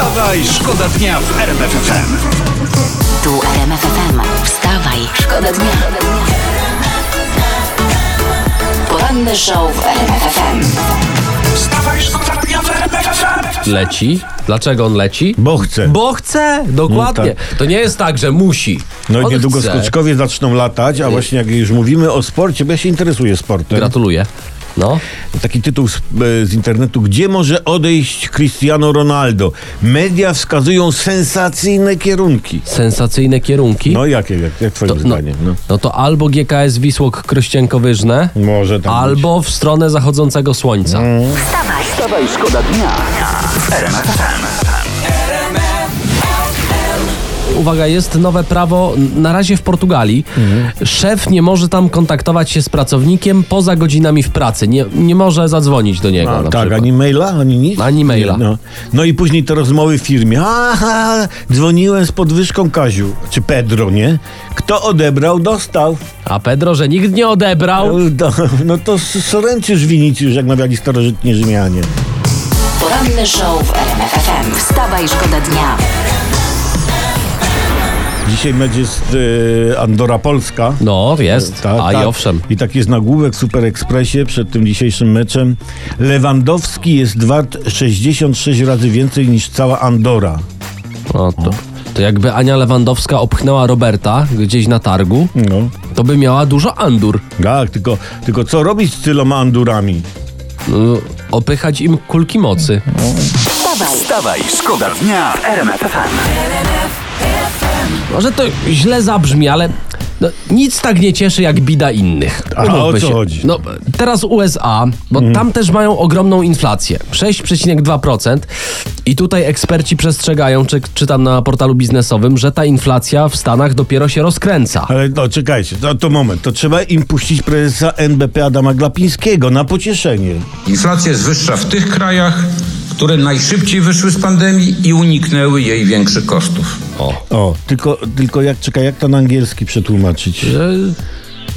Wstawaj, szkoda dnia w RMF FM. Tu RMF FM. Wstawaj, szkoda dnia. Poranny show w RMF FM. Wstawaj, szkoda dnia w RMF FM. Leci. Dlaczego on leci? Bo chce. Bo chce, dokładnie. No tak. To nie jest tak, że musi. No i niedługo chce. skoczkowie zaczną latać, a właśnie jak już mówimy o sporcie, bo ja się interesuję sportem. Gratuluję. No. Taki tytuł z, e, z internetu. Gdzie może odejść Cristiano Ronaldo? Media wskazują sensacyjne kierunki. Sensacyjne kierunki. No jakie, jak, jak twoim To- no, zdaniem? No. no to albo GKS Wisłok Krościenko-Wyżne, Może tam albo w stronę zachodzącego słońca. Mm. Wstawaj, Wstawaj, szkoda dnia w RMF FM. Uwaga, jest nowe prawo na razie w Portugalii. Mhm. Szef nie może tam kontaktować się z pracownikiem poza godzinami w pracy. Nie, nie może zadzwonić do niego. A, na tak, przykład. ani maila, ani nic? Ani maila. Nie, No. no i później te rozmowy w firmie. Aha, dzwoniłem z podwyżką Kaziu. Czy Pedro, nie? Kto odebrał, dostał. A Pedro, że nikt nie odebrał. No, no to Soręczysz Winicjusz, jak mawiali starożytni Rzymianie. poranny show w RMF FM. Wstawaj, szkoda dnia. Dzisiaj mecz jest e, Andora Polska. No, jest. Tak, A i tak. owszem. I tak jest nagłówek w Super Expressie przed tym dzisiejszym meczem. Lewandowski jest wart 66 razy więcej niż cała Andora. No, to, to jakby Ania Lewandowska opchnęła Roberta gdzieś na targu, No. to by miała dużo andur. Tak, tylko, tylko co robić z tyloma Andurami? No, opychać im kulki mocy. Wstawaj, szkoda dnia w RMF FM. Może to źle zabrzmi, ale no, nic tak nie cieszy jak bida innych. A Umówmy o co się. chodzi? No, teraz USA, bo Mhm. tam też mają ogromną inflację. 6,2%. I tutaj eksperci przestrzegają, czy, czytam na portalu biznesowym, że ta inflacja w Stanach dopiero się rozkręca. Ale no czekajcie, to, to moment, to trzeba im puścić prezesa NBP Adama Glapińskiego na pocieszenie. Inflacja jest wyższa w tych krajach, które najszybciej wyszły z pandemii i uniknęły jej większych kosztów. O. O, tylko, tylko jak, czekaj, jak to na angielski przetłumaczyć? Że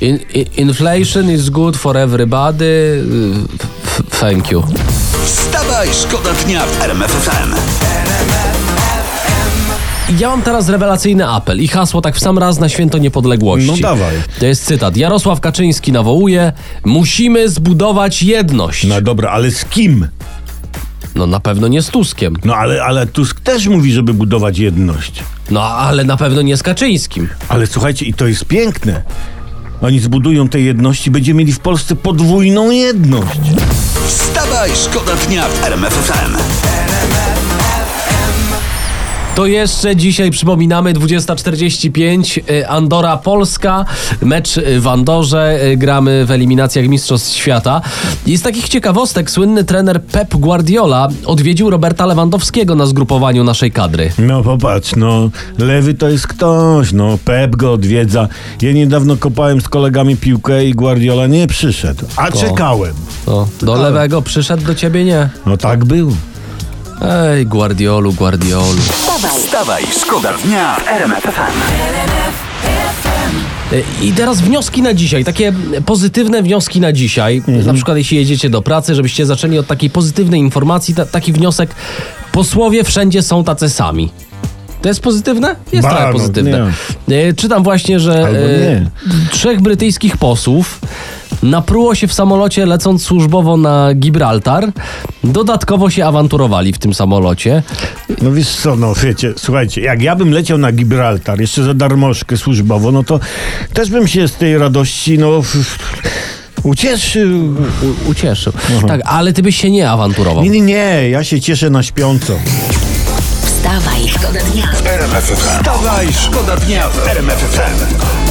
In, in, inflation is good for everybody. f- Thank you. Wstawaj, szkoda dnia w RMF FM. Ja mam teraz rewelacyjny apel i hasło tak w sam raz na święto niepodległości. No dawaj. To jest cytat. Jarosław Kaczyński nawołuje: Musimy zbudować jedność. No dobra, ale z kim? No na pewno nie z Tuskiem. No ale, ale Tusk też mówi, żeby budować jedność. No ale na pewno nie z Kaczyńskim. Ale słuchajcie, i to jest piękne. Oni zbudują te jedności, będziemy mieli w Polsce podwójną jedność. Wstawaj, szkoda dnia w RMF FM. To jeszcze dzisiaj przypominamy 20.45 y, Andora Polska, mecz y, w Andorze, y, gramy w eliminacjach Mistrzostw Świata. I z takich ciekawostek słynny trener Pep Guardiola odwiedził Roberta Lewandowskiego na zgrupowaniu naszej kadry. No popatrz, no lewy to jest ktoś, no Pep go odwiedza. Ja niedawno kopałem z kolegami piłkę i Guardiola nie przyszedł, a czekałem. No, do lewego przyszedł, do ciebie nie. No tak był. Ej, Guardiolu, Guardiolu. Wstawaj, szkoda dnia w RMF I teraz wnioski na dzisiaj, takie pozytywne wnioski na dzisiaj. Na przykład jeśli jedziecie do pracy, żebyście zaczęli od takiej pozytywnej informacji, ta, taki wniosek, posłowie wszędzie są tacy sami. To jest pozytywne? Jest Ba, trochę no, pozytywne. Y, Czytam właśnie, że nie. trzech brytyjskich posłów napruło się w samolocie lecąc służbowo na Gibraltar. Dodatkowo się awanturowali w tym samolocie. No wiesz co, no wiecie, słuchajcie, jak ja bym leciał na Gibraltar jeszcze za darmożkę służbowo, no to też bym się z tej radości, no... Ucieszył. U, ucieszył. Tak, ale ty byś się nie awanturował. Nie, nie, nie, ja się cieszę na śpiąco. wstawaj, szkoda dnia. RMF FM. Wstawaj, szkoda dnia w RMF FM.